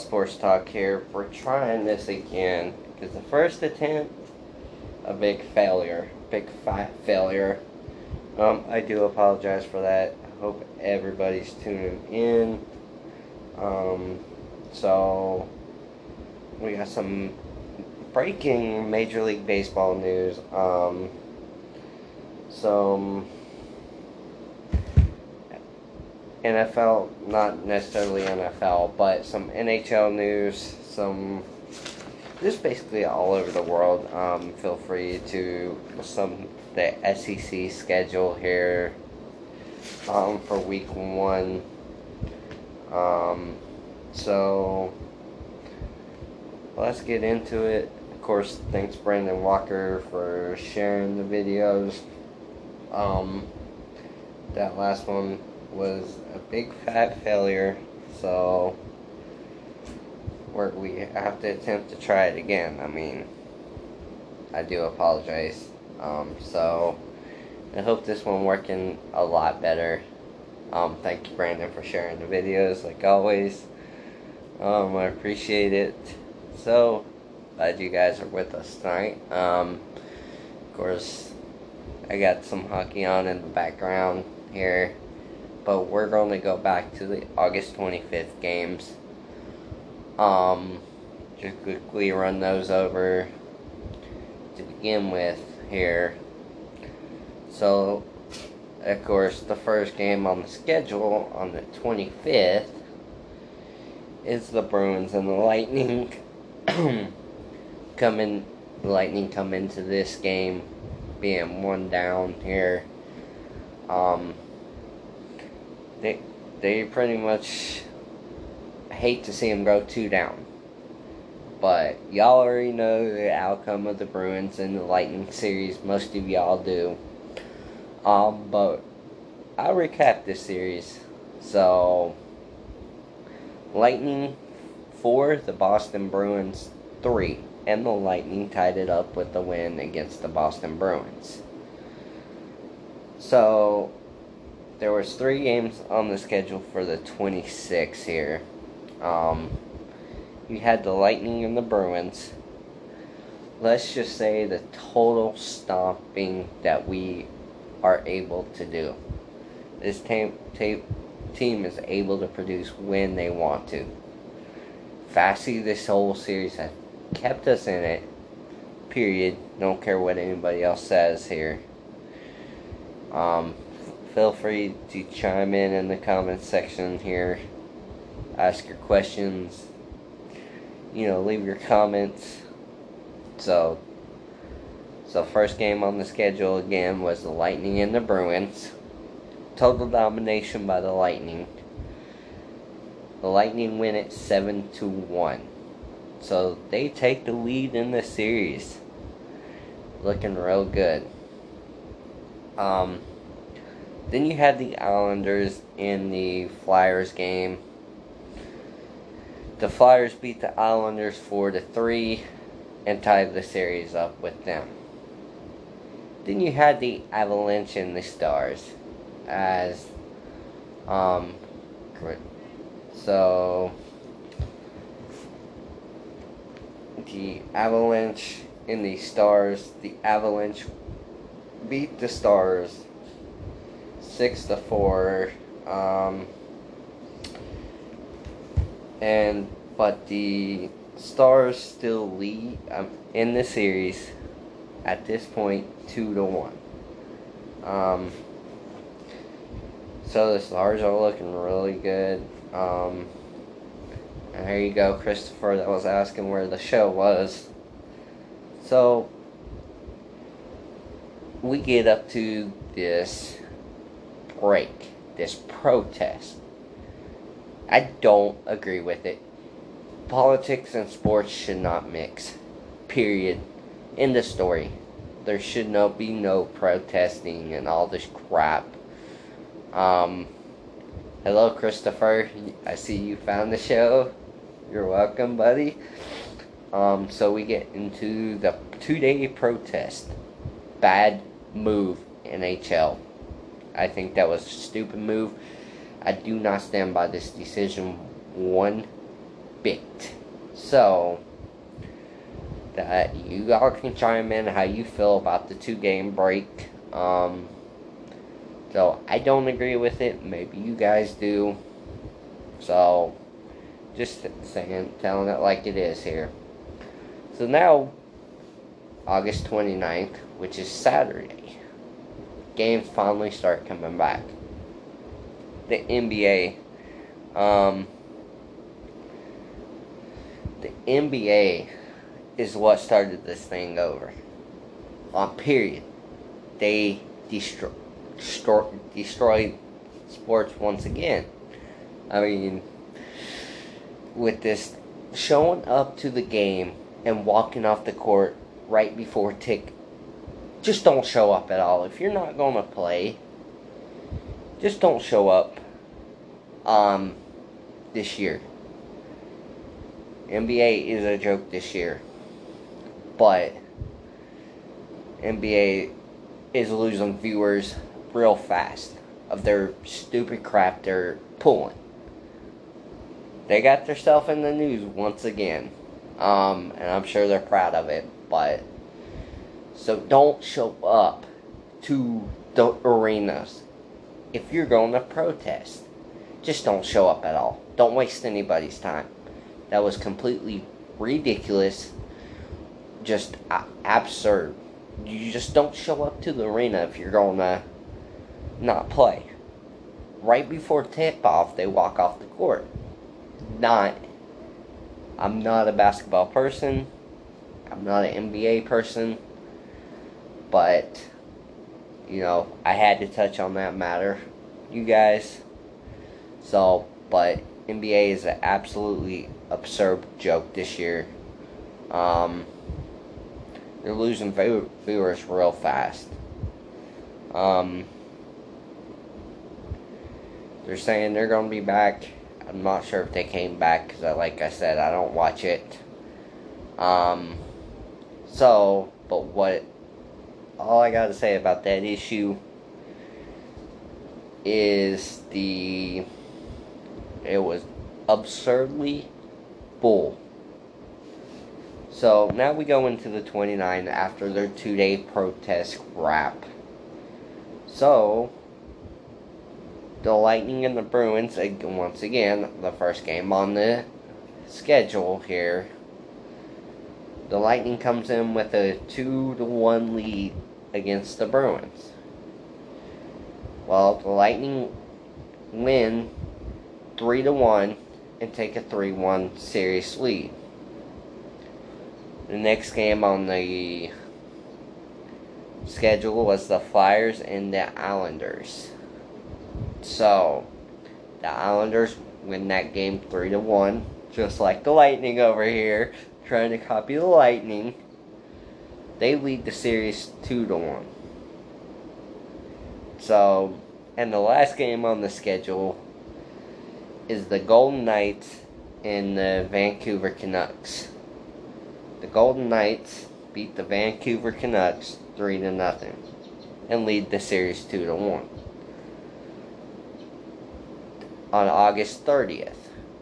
Sports Talk here. We're trying this again because the first attempt, a big failure, big failure. Um, I do apologize for that. I hope everybody's tuning in. Um, so we got some breaking Major League Baseball news. Um, some NFL, not necessarily NFL, but some NHL news, some just basically all over the world. Um, feel free to some the SEC schedule here um, for week one. Um, so let's get into it. Of course, thanks Brandon Walker for sharing the videos. Um, that last one was a big fat failure, so we're, we have to attempt to try it again. I mean, I do apologize. Um, so I hope this one working a lot better. Um, thank you, Brandon, for sharing the videos, like always. Um, I appreciate it. So, glad you guys are with us tonight. Um, of course, I got some hockey on in the background here but we're going to go back to the August 25th games. Um, just quickly run those over to begin with here. So, of course, the first game on the schedule on the 25th is the Bruins and the Lightning coming. The Lightning come into this game being one down here. Um, they they pretty much hate to see him go two down. But y'all already know the outcome of the Bruins and the Lightning series. Most of y'all do. Um, but I'll recap this series. So, Lightning four, the Boston Bruins three, and the Lightning tied it up with the win against the Boston Bruins. So, there was three games on the schedule for the 26 here. Um, you had the Lightning and the Bruins. Let's just say the total stomping that we are able to do. This team, team is able to produce when they want to. Fastly, this whole series has kept us in it. Period. Don't care what anybody else says here. Um, feel free to chime in in the comments section here. Ask your questions. You know, leave your comments. So, so first game on the schedule again was the Lightning and the Bruins. Total domination by the Lightning. The Lightning win it seven to one. So they take the lead in the series. Looking real good. Um, then you had the Islanders in the Flyers game. The Flyers beat the Islanders 4 to 3 and tied the series up with them. Then you had the Avalanche and the Stars as um so the Avalanche and the Stars, the Avalanche beat the Stars six to four. Um, and but the Stars still lead um, in the series at this point two to one. Um, so the Stars are looking really good. Um, and there you go, Christopher. That was asking where the show was. So we get up to this break, this protest. I don't agree with it. Politics and sports should not mix. Period. In the story. There should no be no protesting and all this crap. Um Hello Christopher. I see you found the show. You're welcome, buddy. Um, so we get into the two day protest. Bad move, NHL. I think that was a stupid move. I do not stand by this decision one bit. So, that you all can chime in how you feel about the two game break. Um, so, I don't agree with it. Maybe you guys do. So, just saying, telling it like it is here. So now, August 29th, which is Saturday, games finally start coming back. The NBA, um, the NBA is what started this thing over. On period, they destroy, destroy, destroyed sports once again. I mean, with this showing up to the game and walking off the court right before tick, just don't show up at all. If you're not going to play, just don't show up um, this year. NBA is a joke this year. But NBA is losing viewers real fast of their stupid crap they're pulling. They got themselves in the news once again. Um, and I'm sure they're proud of it, but so don't show up to the arenas if you're going to protest. Just don't show up at all. Don't waste anybody's time. That was completely ridiculous, just absurd. You just don't show up to the arena if you're going to not play. Right before tip off, they walk off the court. Not, I'm not a basketball person. I'm not an NBA person. But, you know, I had to touch on that matter, you guys. So, but NBA is an absolutely absurd joke this year. Um, they're losing viewers real fast. Um, they're saying they're going to be back. I'm not sure if they came back because, like I said, I don't watch it. Um, so, but what all I got to say about that issue is the it was absurdly bull. So now we go into the 29 after their two day protest wrap. So the Lightning and the Bruins, once again, the first game on the schedule here. The Lightning comes in with a 2 to 1 lead against the Bruins. Well, the Lightning win 3 to 1 and take a 3 1 series lead. The next game on the schedule was the Flyers and the Islanders. So, the Islanders win that game 3 to 1, just like the Lightning over here, trying to copy the Lightning. They lead the series 2 to 1. So, and the last game on the schedule is the Golden Knights and the Vancouver Canucks. The Golden Knights beat the Vancouver Canucks 3 to nothing and lead the series 2 to 1. On August 30th,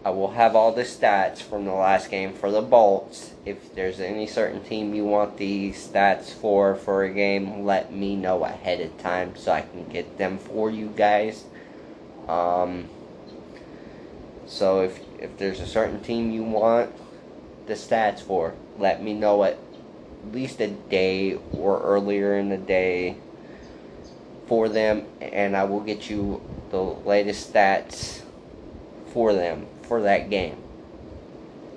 I will have all the stats from the last game for the Bolts. If there's any certain team you want the stats for for a game, let me know ahead of time so I can get them for you guys. Um, so if if there's a certain team you want the stats for, let me know at least a day or earlier in the day for them, and I will get you the latest stats for them for that game.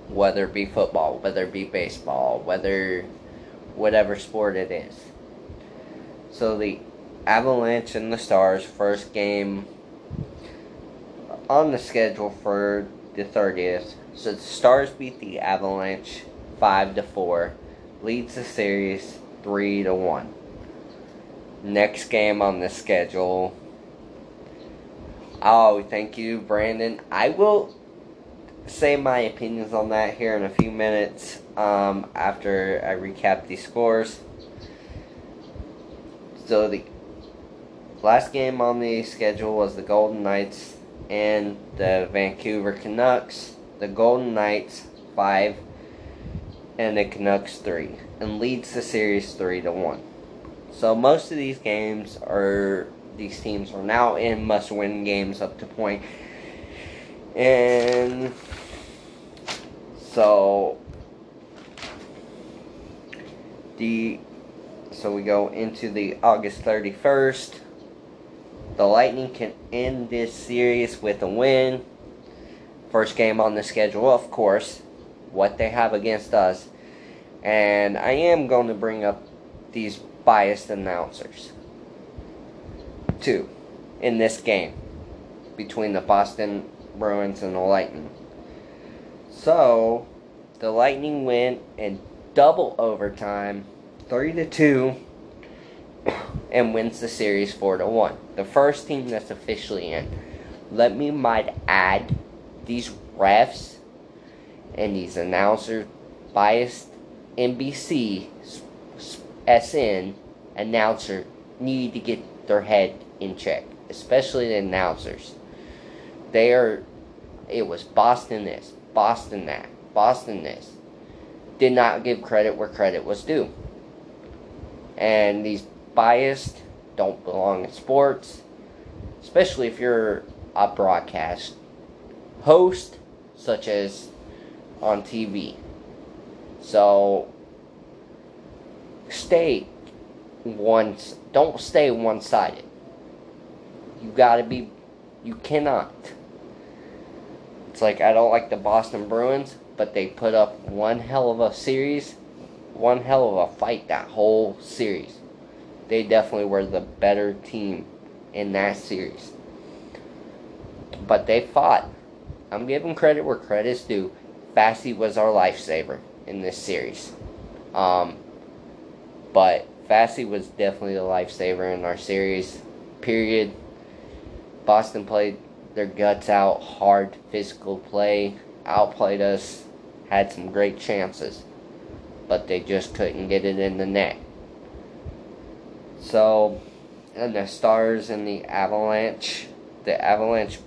Whether it be football, whether it be baseball, whether whatever sport it is. So the Avalanche and the Stars first game on the schedule for the 30th. So the Stars beat the Avalanche 5 to 4, leads the series 3 to 1. Next game on the schedule. Oh, thank you, Brandon. I will say my opinions on that here in a few minutes um, after I recap these scores. So the last game on the schedule was the Golden Knights and the Vancouver Canucks. The Golden Knights 5 and the Canucks three, and leads the series three to one. So most of these games are these teams are now in must-win games up to point, and so the so we go into the August 31st. The Lightning can end this series with a win. First game on the schedule, of course, what they have against us. And I am going to bring up these biased announcers. Two, in this game between the Boston Bruins and the Lightning. So, the Lightning win in double overtime, 3 to 2, and wins the series 4 to 1. The first team that's officially in. Let me might add these refs and these announcers, biased NBC, SN announcer need to get their head in check, especially the announcers. They are, it was Boston this, Boston that, Boston this. Did not give credit where credit was due. And these biased don't belong in sports, especially if you're a broadcast host, such as on TV. So stay one don't stay one-sided. You got to be you cannot. It's like I don't like the Boston Bruins, but they put up one hell of a series, one hell of a fight that whole series. They definitely were the better team in that series. But they fought. I'm giving credit where credit's due. Vasy was our lifesaver in this series. Um, but Vasy was definitely the lifesaver in our series. Period. Boston played their guts out, hard physical play, outplayed us, had some great chances, but they just couldn't get it in the net. So, and the Stars and the Avalanche, the Avalanche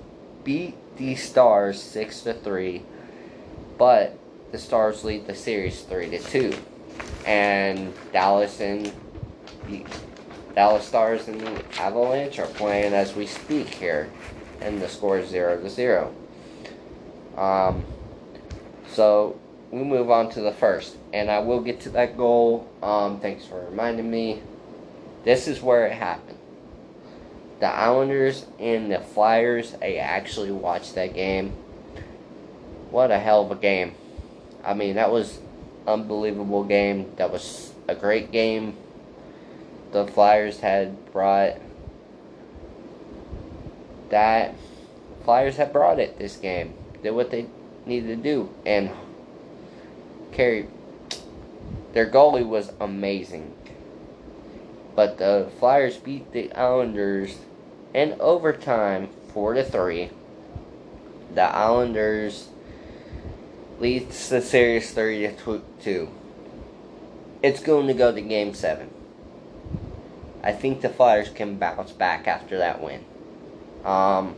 beat the Stars six to three but the Stars lead the series three to two, and Dallas and the Dallas Stars and the Avalanche are playing as we speak here, and the score is zero to zero. Um, so we move on to the first, and I will get to that goal. Um, thanks for reminding me. This is where it happened. The Islanders and the Flyers. I actually watched that game what a hell of a game. I mean, that was unbelievable game. That was a great game. The Flyers had brought that Flyers had brought it this game. Did what they needed to do and carry their goalie was amazing. But the Flyers beat the Islanders in overtime 4 to 3. The Islanders leads the series 30 to 2. It's going to go to game 7. I think the Flyers can bounce back after that win. Um,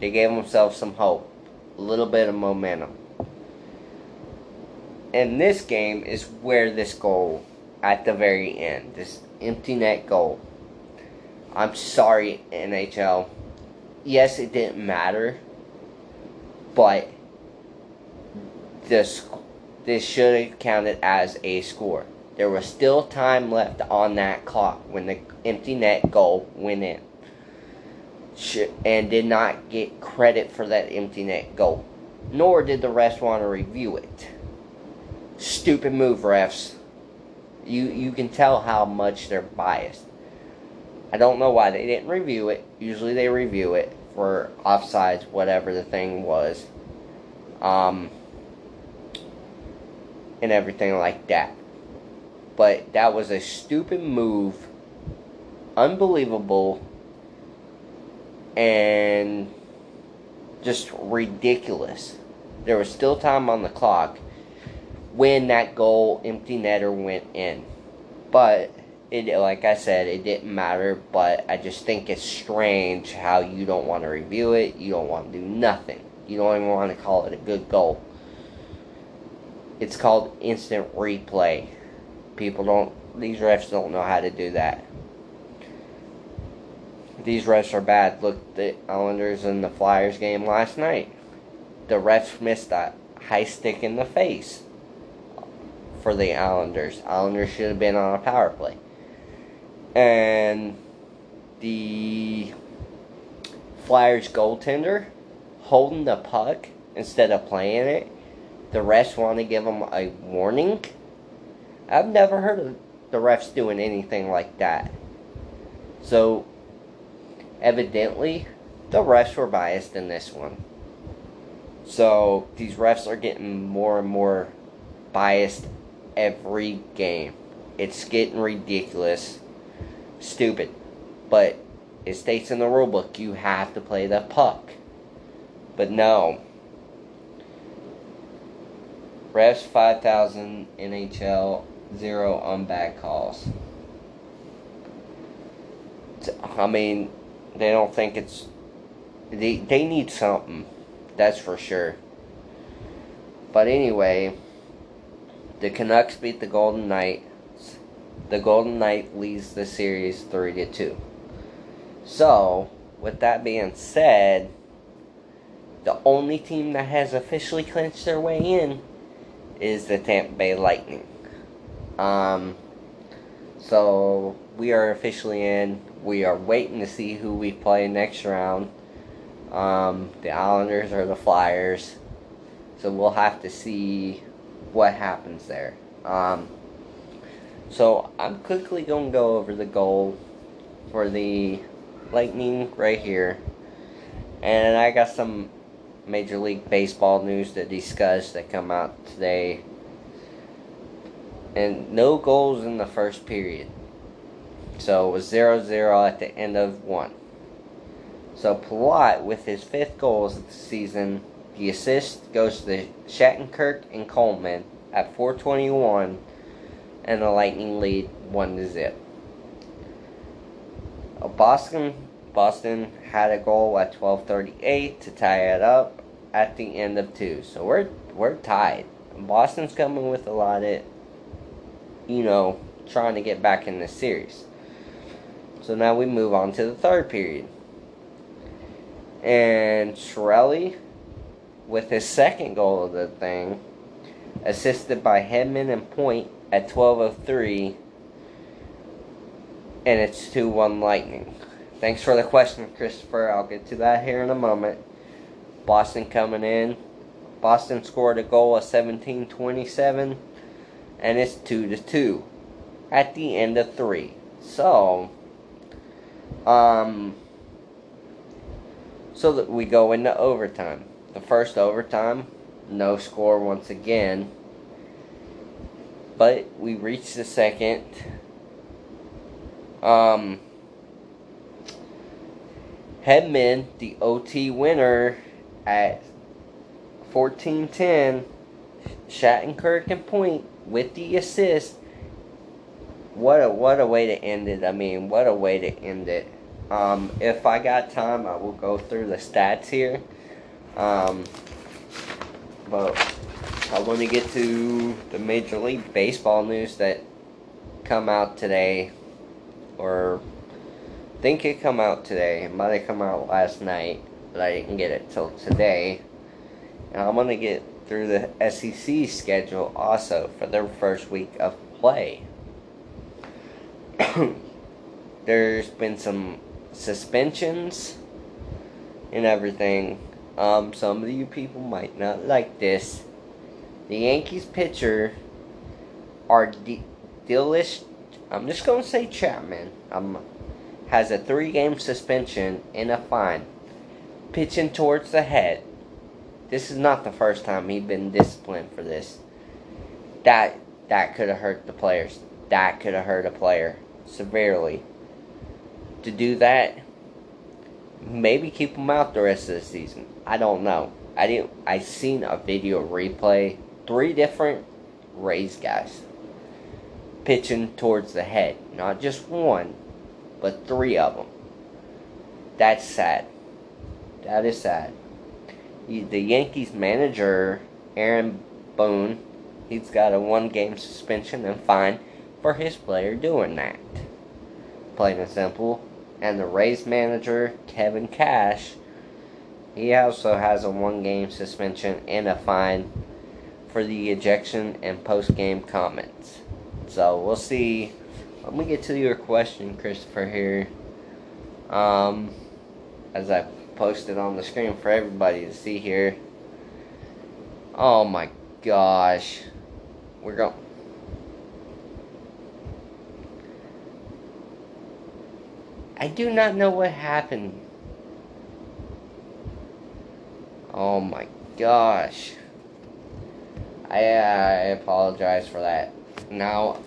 they gave themselves some hope, a little bit of momentum. And this game is where this goal at the very end, this empty net goal. I'm sorry, NHL. Yes, it didn't matter, but this this should have counted as a score. There was still time left on that clock when the empty net goal went in. And did not get credit for that empty net goal. Nor did the refs want to review it. Stupid move, refs. You you can tell how much they're biased. I don't know why they didn't review it. Usually they review it for offsides, whatever the thing was. Um, and everything like that. But that was a stupid move, unbelievable, and just ridiculous. There was still time on the clock when that goal empty netter went in. But it like I said, it didn't matter, but I just think it's strange how you don't want to review it, you don't want to do nothing. You don't even want to call it a good goal it's called instant replay. People don't, these refs don't know how to do that. These refs are bad. Look, the Islanders and the Flyers game last night. The refs missed that high stick in the face for the Islanders. Islanders should have been on a power play. And the Flyers goaltender holding the puck instead of playing it. The refs want to give them a warning. I've never heard of the refs doing anything like that. So, evidently, the refs were biased in this one. So, these refs are getting more and more biased every game. It's getting ridiculous, stupid. But it states in the rulebook you have to play the puck. But no. Refs 5000 NHL, zero on bad calls. I mean, they don't think it's. They, they need something. That's for sure. But anyway, the Canucks beat the Golden Knights. The Golden Knight leads the series 3 to 2. So, with that being said, the only team that has officially clinched their way in is the Tampa Bay Lightning. Um, so we are officially in. We are waiting to see who we play next round. Um, the Islanders or the Flyers. So we'll have to see what happens there. Um, so I'm quickly going to go over the goal for the Lightning right here. And I got some Major League Baseball news to discuss that come out today. And no goals in the first period. So it was 0 0 at the end of one. So Palat, with his fifth goal of the season, the assist goes to the Shattenkirk and Coleman at 421, and the Lightning lead 1 to zip. Boston Boston had a goal at 12:38 to tie it up at the end of two. So we're we're tied. Boston's coming with a lot of, you know, trying to get back in the series. So now we move on to the third period. And Cirelli, with his second goal of the thing, assisted by Hedman and Point at 12:03 and it's 2 1 Lightning. Thanks for the question, Christopher. I'll get to that here in a moment. Boston coming in. Boston scored a goal of 17 27, and it's 2 to 2 at the end of 3. So, um, so that we go into overtime. The first overtime, no score once again. But we reach the second um, Hedman, the OT winner at 14-10. Shattenkirk and Point with the assist. What a what a way to end it. I mean, what a way to end it. Um, if I got time, I will go through the stats here. Um, but I want to get to the Major League Baseball news that come out today or think it come out today. It might have come out last night, but I didn't get it till today. And I'm gonna get through the SEC schedule also for their first week of play. There's been some suspensions and everything. Um, some of you people might not like this. The Yankees pitcher are de- Delish I'm just going to say Chapman um, has a three game suspension and a fine. Pitching towards the head. This is not the first time he'd been disciplined for this. That that could have hurt the players. That could have hurt a player severely. To do that, maybe keep him out the rest of the season. I don't know. I didn't. I seen a video replay. Three different Rays guys pitching towards the head. Not just one, but three of them. That's sad. That is sad. The Yankees manager, Aaron Boone, he's got a one game suspension and fine for his player doing that. Plain and simple. And the Rays manager, Kevin Cash, he also has a one game suspension and a fine for the ejection and post game comments. So we'll see. Let me get to your question, Christopher, here. Um, as I posted on the screen for everybody to see here. Oh my gosh. We're going. I do not know what happened. Oh my gosh. I, uh, I apologize for that. Now,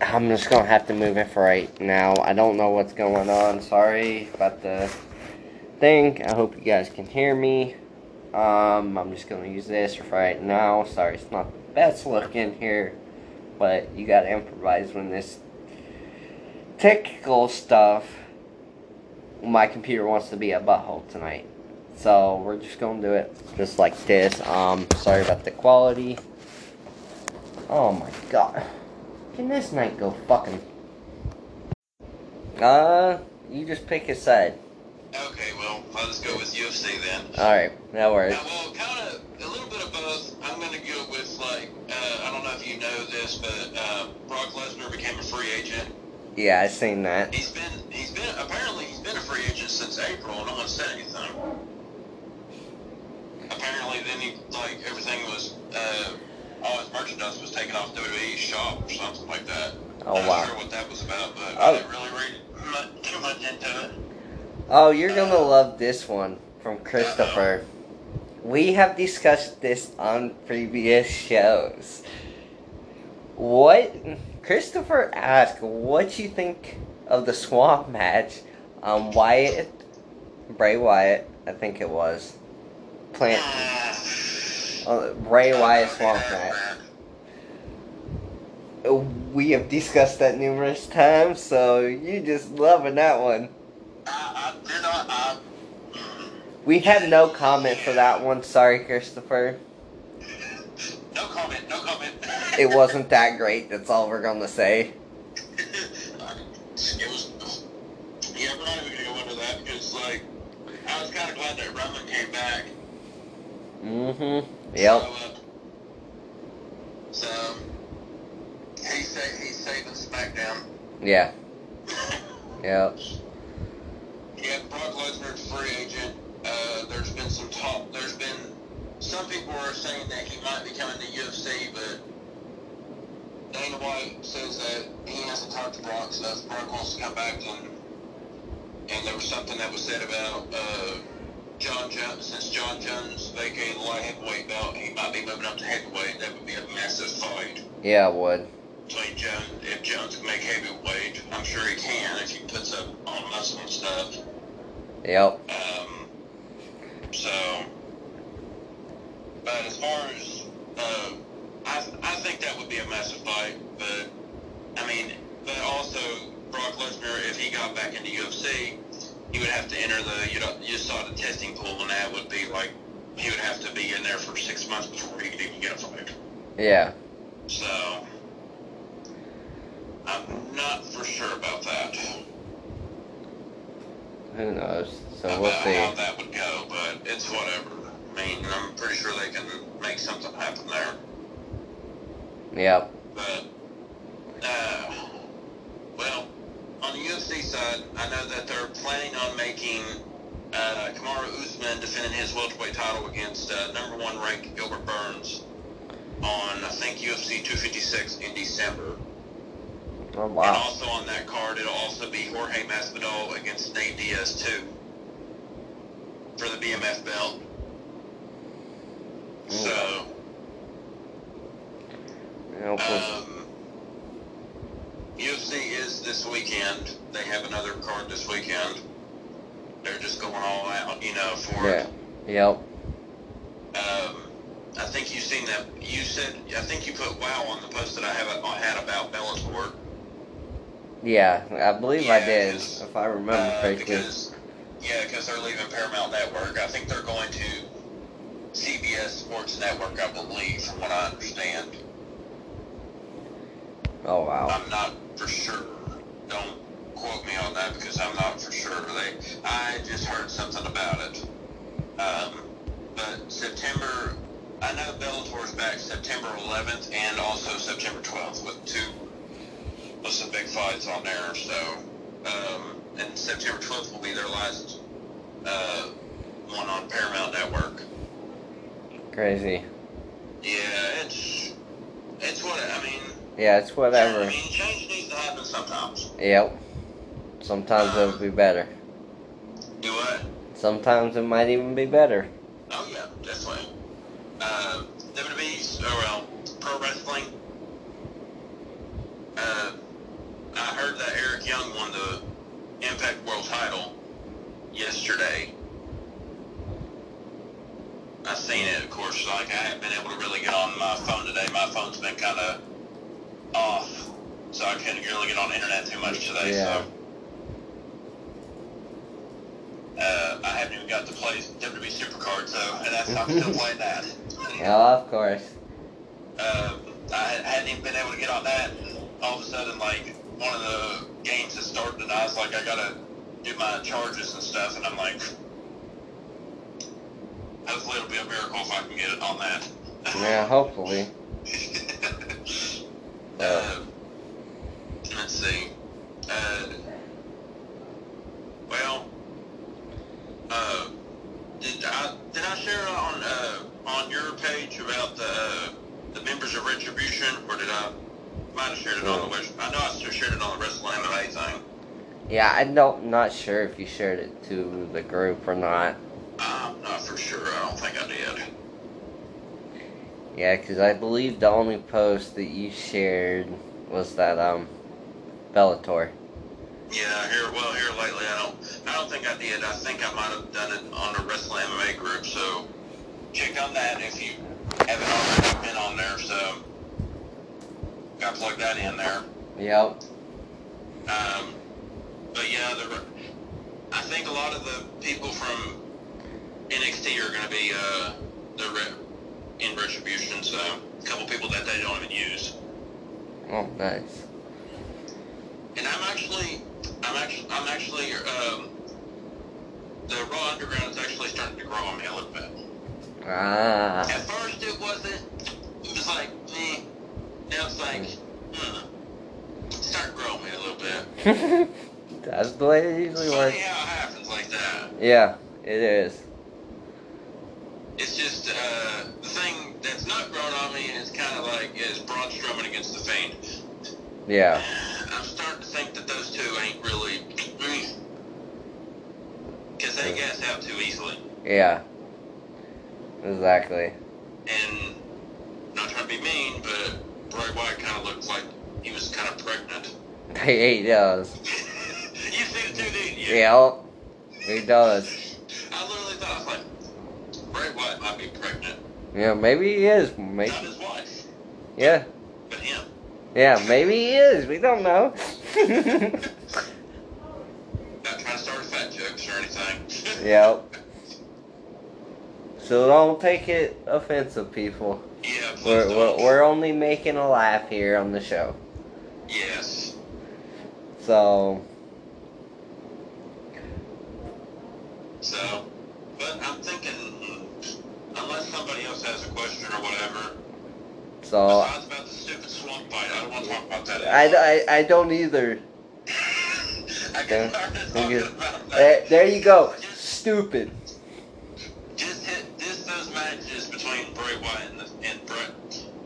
I'm just gonna have to move it for right now. I don't know what's going on. Sorry about the thing. I hope you guys can hear me. Um, I'm just gonna use this for right now. Sorry, it's not the best looking here, but you gotta improvise when this technical stuff. My computer wants to be a butthole tonight. So we're just gonna do it just like this. Um, sorry about the quality. Oh my god. Can this night go fucking... Uh, you just pick a side. Okay, well, I'll just go with UFC then. Alright, that works. Uh, well, kind of a little bit of both. I'm going to go with, like, uh, I don't know if you know this, but uh, Brock Lesnar became a free agent. Yeah, I've seen that. He's been, he's been, apparently he's been a free agent since April, and no one said anything. Apparently then he, like, everything was, uh, all his merchandise was taken off WWE's shop or something like that. Oh, I'm wow. not sure what that was about, but Oh. I didn't really read much, too much into it. Oh, you're gonna love this one from Christopher. We have discussed this on previous shows. What Christopher asked what you think of the swamp match um Wyatt Bray Wyatt, I think it was. Plant uh, Bray Wyatt swamp match. We have discussed that numerous times, so you just loving that one. We had no comment for that one. Sorry, Christopher. no comment, no comment. It wasn't that great. That's all we're gonna say. it was, yeah, we're not even gonna go into that because, like, I was kind of glad that Roman came back. Mm-hmm. Yep. So, uh, so he's sa- he's saving SmackDown. Yeah. Yep. Yeah, Brock Lesnar's free agent. Uh, there's been some talk. There's been some people are saying that he might be coming to UFC, but Dana White says that he hasn't talked to Brock, so if Brock wants to come back, then. And there was something that was said about uh, Jon Jones. Since Jon Jones vacated the light heavyweight belt, he might be moving up to heavyweight. That would be a massive fight Yeah, it would. between Jones. If Jones can make heavyweight, I'm sure he can if he puts up on muscle and stuff. Yep. Um, so, but as far as, uh, I, I think that would be a massive fight, but, I mean, but also, Brock Lesnar, if he got back into UFC, he would have to enter the, you know, you saw the testing pool, and that would be like, he would have to be in there for six months before he could even get a fight. Yeah. So, I'm not for sure about that. Who knows? So about we'll see. how that would go, but it's whatever. I mean, I'm pretty sure they can make something happen there. Yep. But, uh, well, on the UFC side, I know that they're planning on making uh, Kamaru Usman defending his welterweight title against uh, number one ranked Gilbert Burns on, I think, UFC 256 in December. Oh wow. And also on that card, it'll also be Jorge Masvidal against Nate Diaz too for the BMF belt. So, Yep, we'll- um, UFC is this weekend. They have another card this weekend. They're just going all out, you know, for yeah. it. Yep. Um, I think you've seen that. You said I think you put wow on the post that I have I had about Bellator. Yeah, I believe I did, if I remember Uh, correctly. because yeah, because they're leaving Paramount Network. I think they're going to CBS Sports Network, I believe, from what I understand. Oh wow. I'm not for sure. Don't quote me on that because I'm not for sure. They, I just heard something about it. Um, but September, I know Bellator's back September 11th and also September 12th with two, with some big fights on there. So, um, and September 12th will be their last uh, one on Paramount Network. Crazy. Yeah, it's it's what I mean. Yeah, it's I whatever. mean, change needs to happen sometimes. Yep. Sometimes it'll be better. Do what? Sometimes it might even be better. Oh yeah, definitely. Uh, WWE, or well, pro wrestling. Uh, I heard that Eric Young won the Impact World Title yesterday. I seen it, of course. Like I haven't been able to really get on my phone today. My phone's been kind of off, so I couldn't really get on the internet too much today. Yeah. So. Uh, I haven't even got to play WWE Supercard, so and that's I'm still playing that. Yeah, of course. Uh, I hadn't even been able to get on that. And all of a sudden, like one of the games has started, and I was like, I gotta do my charges and stuff, and I'm like, hopefully it'll be a miracle if I can get it on that. Yeah, hopefully. uh, let's see. Uh, well, uh, did I did I share on uh, on your page about the uh, the members of Retribution, or did I might have shared it on the West? I know I shared it on the Wrestling MMA thing. Yeah, I don't not sure if you shared it to the group or not. I'm not for sure. I don't think I did. Yeah, because I believe the only post that you shared was that um Bellator. Yeah, here well here lately I don't I don't think I did. I think I might have done it on the Wrestling MMA group, so check on that if you haven't already been on there, so gotta plug that in there. Yep. Um, but yeah, the I think a lot of the people from NXT are gonna be uh the in retribution, so a couple people that they don't even use. Oh, nice. And I'm actually, I'm actually, I'm actually, um, the Raw Underground is actually starting to grow on me a little bit. Ah. At first it wasn't, it was like, eh. Now it's like, hmm. It's starting to me a little bit. That's the way it usually Funny works. how it happens like that. Yeah, it is. It's just, uh, the thing that's not growing on me is kind of like, is Braun Strowman against the Fiend. Yeah. I'm starting to think that those two ain't really, because they gas out too easily. Yeah. Exactly. And not trying to be mean, but Bray Wyatt kind of looks like he was kind of pregnant. He does. you see the two, did Yeah? He does. I literally thought, I was like, Bray Wyatt might be pregnant. Yeah, maybe he is. Maybe. Not his wife, Yeah. but him. Yeah, maybe he is. We don't know. Not trying to start fat jokes or anything. yep. So don't take it offensive, people. Yeah, We're, we're, we're only making a laugh here on the show. Yes. So, but I'm thinking, hmm, unless somebody else has a question or whatever, so besides about the stupid swamp fight, I don't want to talk about that. I, I, I don't either. I Okay. get tired of Okay. talking about There, that. there you go. Just, Stupid. just hit just those matches between Bray Wyatt and, the, and Brett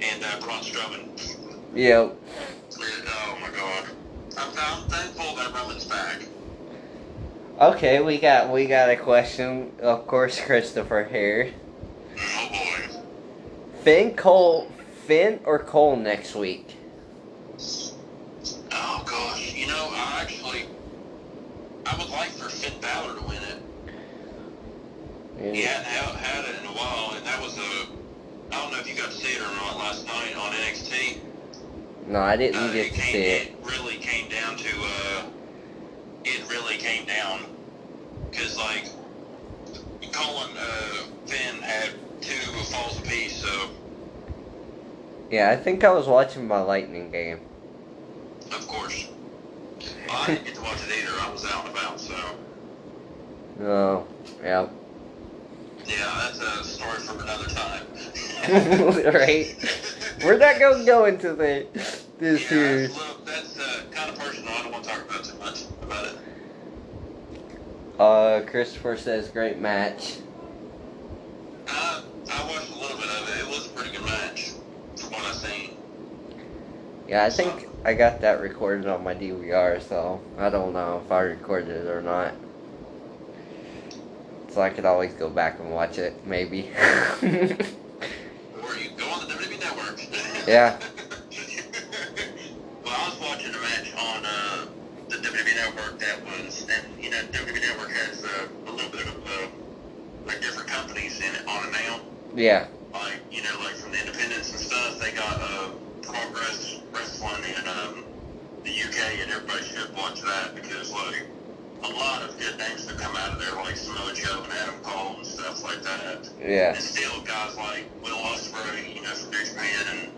and uh, Braun Strowman. Yep. Oh my God. I'm, I'm thankful that Roman's back. Okay, we got we got a question. Of course, Christopher here. Finn Cole, Finn or Cole next week? Oh gosh. You know, I actually, I would like for Finn Balor to win it. He hadn't had, had it in a while, and that was a. I don't know if you got to see it or not last night on NXT. No, I didn't Uh, get to see it. It really came down to. Uh, it really came down because like Colin uh, Finn had two falls apiece, so Yeah, I think I was watching my Lightning game. Of course. I didn't get to watch it either. I was out and about, so. Oh, yeah. Yeah, that's a story for another time. right? We're not gonna go into the this yeah, here. that's uh, kind of personal. I don't want to talk about too much about it. Uh, Christopher says great match. I, I watched a little bit of it. It was a pretty good match, from what I seen. Yeah, I think I got that recorded on my DVR, so I don't know if I recorded it or not. So I could always go back and watch it, maybe. Or you go on the WWE Network. Yeah. well, I was watching a match on uh, the WWE Network that was, and you know, WWE Network has uh, a little bit of uh, like different companies in it on it now. yeah, Like you know, like from the independents and stuff, they got uh, Progress Wrestling in um, the UK, and everybody should watch that because like a lot of good names that come out of there, like Samoa Joe and Adam Cole and stuff like that. yeah, And still, guys like Will Ospreay, you know, from New Japan, and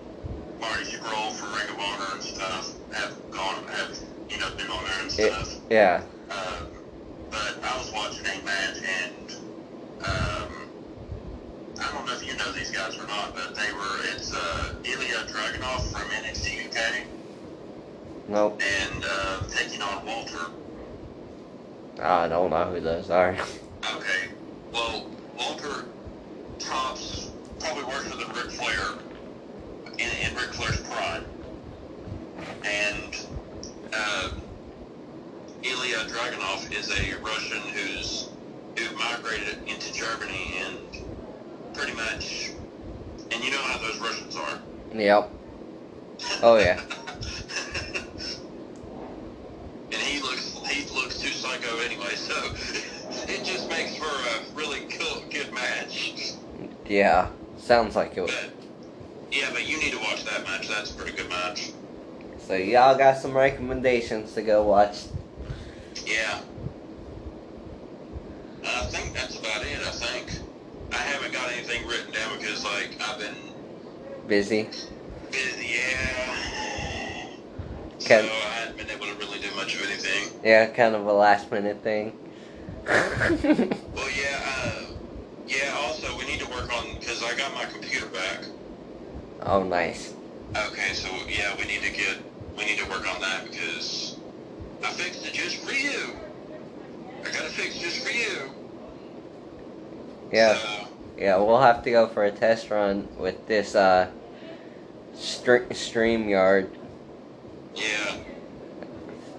Marty Scurll from Ring of Honor and stuff have gone, have you know, been on there and It- stuff. yeah. Um, but I was watching a match, and um, I don't know if you know these guys or not, but they were. It's uh, Ilya Dragunov from NXT UK, Nope. and uh, taking on Walter. I don't know who those are. Okay, well, Walter tops probably worse than Ric Flair in, in Ric Flair's prime. And uh, Ilya Dragunov is a Russian who's who migrated into Germany and pretty much, and you know how those Russians are. Yep. Oh, yeah. and he looks he looks too psycho anyway, so it just makes for a really cool, good match. Yeah. Sounds like it. But yeah, but you need to watch that match. That's a pretty good match. So y'all got some recommendations to go watch. Yeah. I think that's about it. I think I haven't got anything written down because like I've been Busy. busy. Yeah. Can- So I haven't been able to really do much of anything. Yeah, kind of a last minute thing. Well, yeah. Uh, yeah. Also, we need to work on because I got my computer back. oh, nice. Okay, so yeah, we need to get we need to work on that because I fixed it just for you. I got it fixed just for you. Yeah. So, Yeah, we'll have to go for a test run with this uh Stream StreamYard yeah.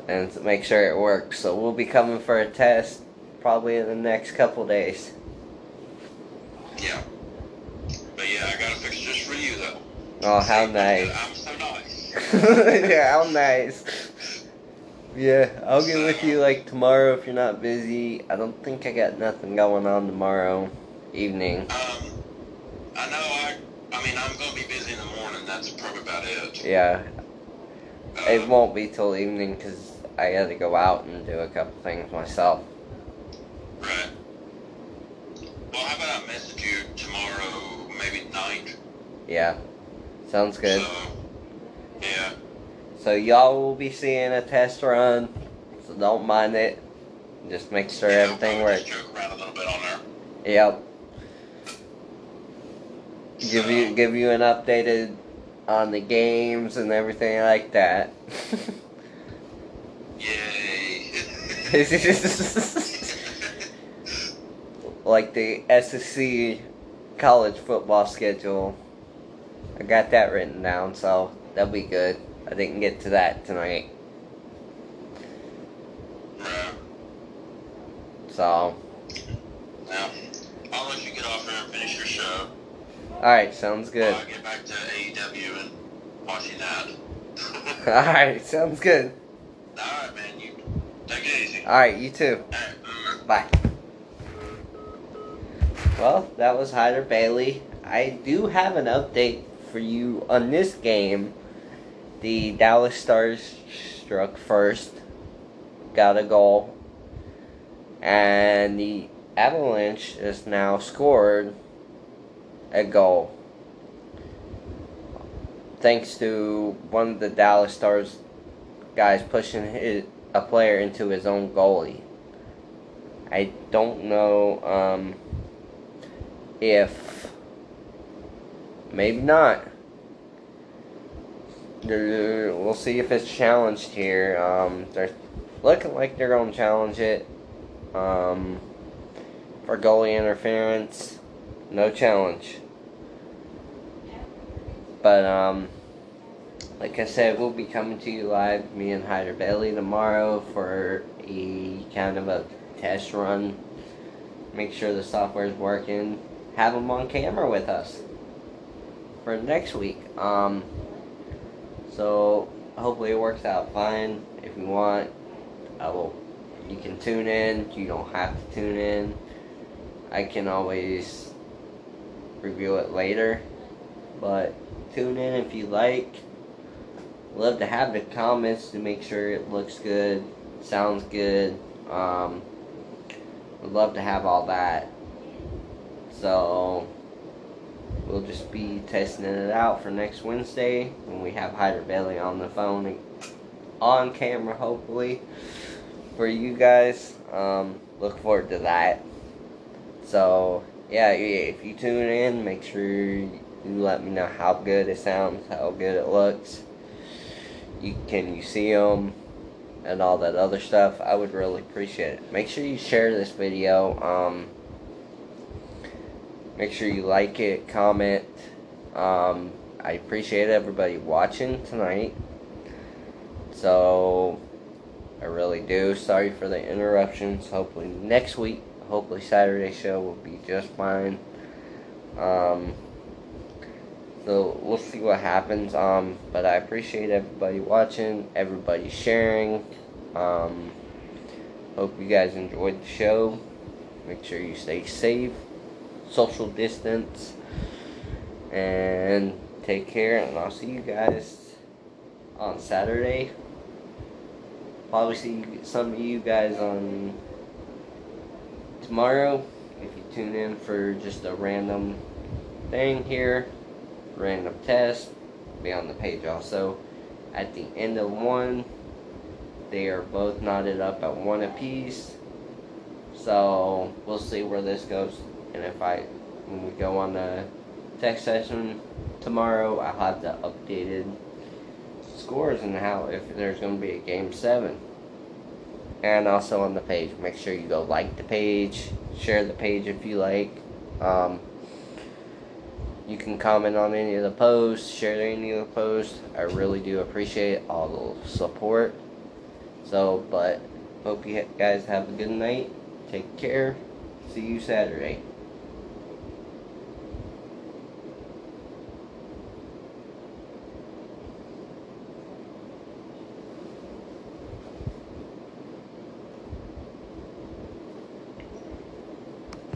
And make sure it works. So we'll be coming for a test probably in the next couple days. Yeah. But yeah, I got it fixed just for you though. Oh, how nice. I'm so nice. yeah, how nice. Yeah, I'll get with you like tomorrow if you're not busy. I don't think I got nothing going on tomorrow evening. Um, I know I. I mean, I'm gonna be busy in the morning. That's probably about it. Yeah, it won't be till evening because I got to go out and do a couple things myself. Right. Well, how about I message you tomorrow, maybe night? Yeah, sounds good. So, yeah. So y'all will be seeing a test run, so don't mind it. Just make sure yeah, everything works. Just joke around a little bit on there. Yep. Give you give you an updated on the games and everything like that. Like the SEC college football schedule. I got that written down, so that'll be good. I didn't get to that tonight, so Now, I'll let you get off here and finish your show. all right, sounds good. While I get back to AEW and watching that. All right, sounds good. Alright, man. You take it easy. All right, you too. Bye. Well, that was Hyder Bailey. I do have an update for you on this game. The Dallas Stars struck first, got a goal, and the Avalanche has now scored a goal. Thanks to one of the Dallas Stars guys pushing his a player into his own goalie. I don't know um, if maybe not. We'll see if it's challenged here. Um, they're looking like they're going to challenge it. Um, for goalie interference, no challenge. But um, like I said, we'll be coming to you live, me and Hyder Bailey tomorrow for a kind of a test run. Make sure the software is working. Have them on camera with us for next week. Um, so hopefully it works out fine. If you want, I will. You can tune in. You don't have to tune in. I can always review it later, but tune in if you like. Love to have the comments to make sure it looks good, sounds good. Um, would love to have all that. So we'll just be testing it out for next Wednesday when we have Hyder Bailey on the phone, on camera, hopefully, for you guys. Um, look forward to that. So yeah, if you tune in, make sure you let me know how good it sounds, how good it looks. You can you see them and all that other stuff. I would really appreciate it. Make sure you share this video. Um, make sure you like it, comment. Um, I appreciate everybody watching tonight. So I really do. Sorry for the interruptions. Hopefully next week hopefully Saturday show will be just fine. Um, so we'll see what happens. Um, but I appreciate everybody watching, everybody sharing. Um, hope you guys enjoyed the show. Make sure you stay safe, social distance, and take care. And I'll see you guys on Saturday. Probably see some of you guys on tomorrow, if you tune in for just a random thing here, random test, be on the page also. At the end of one, they are both knotted up at one apiece. So we'll see where this goes. And if I, when we go on the text session tomorrow, I'll have the updated scores and how if there's going to be a game seven and also on the page. Make sure you go like the page, share the page if you like. Um, you can comment on any of the posts, share any of the posts. I really do appreciate all the support. So, but hope you guys have a good night. Take care. See you Saturday.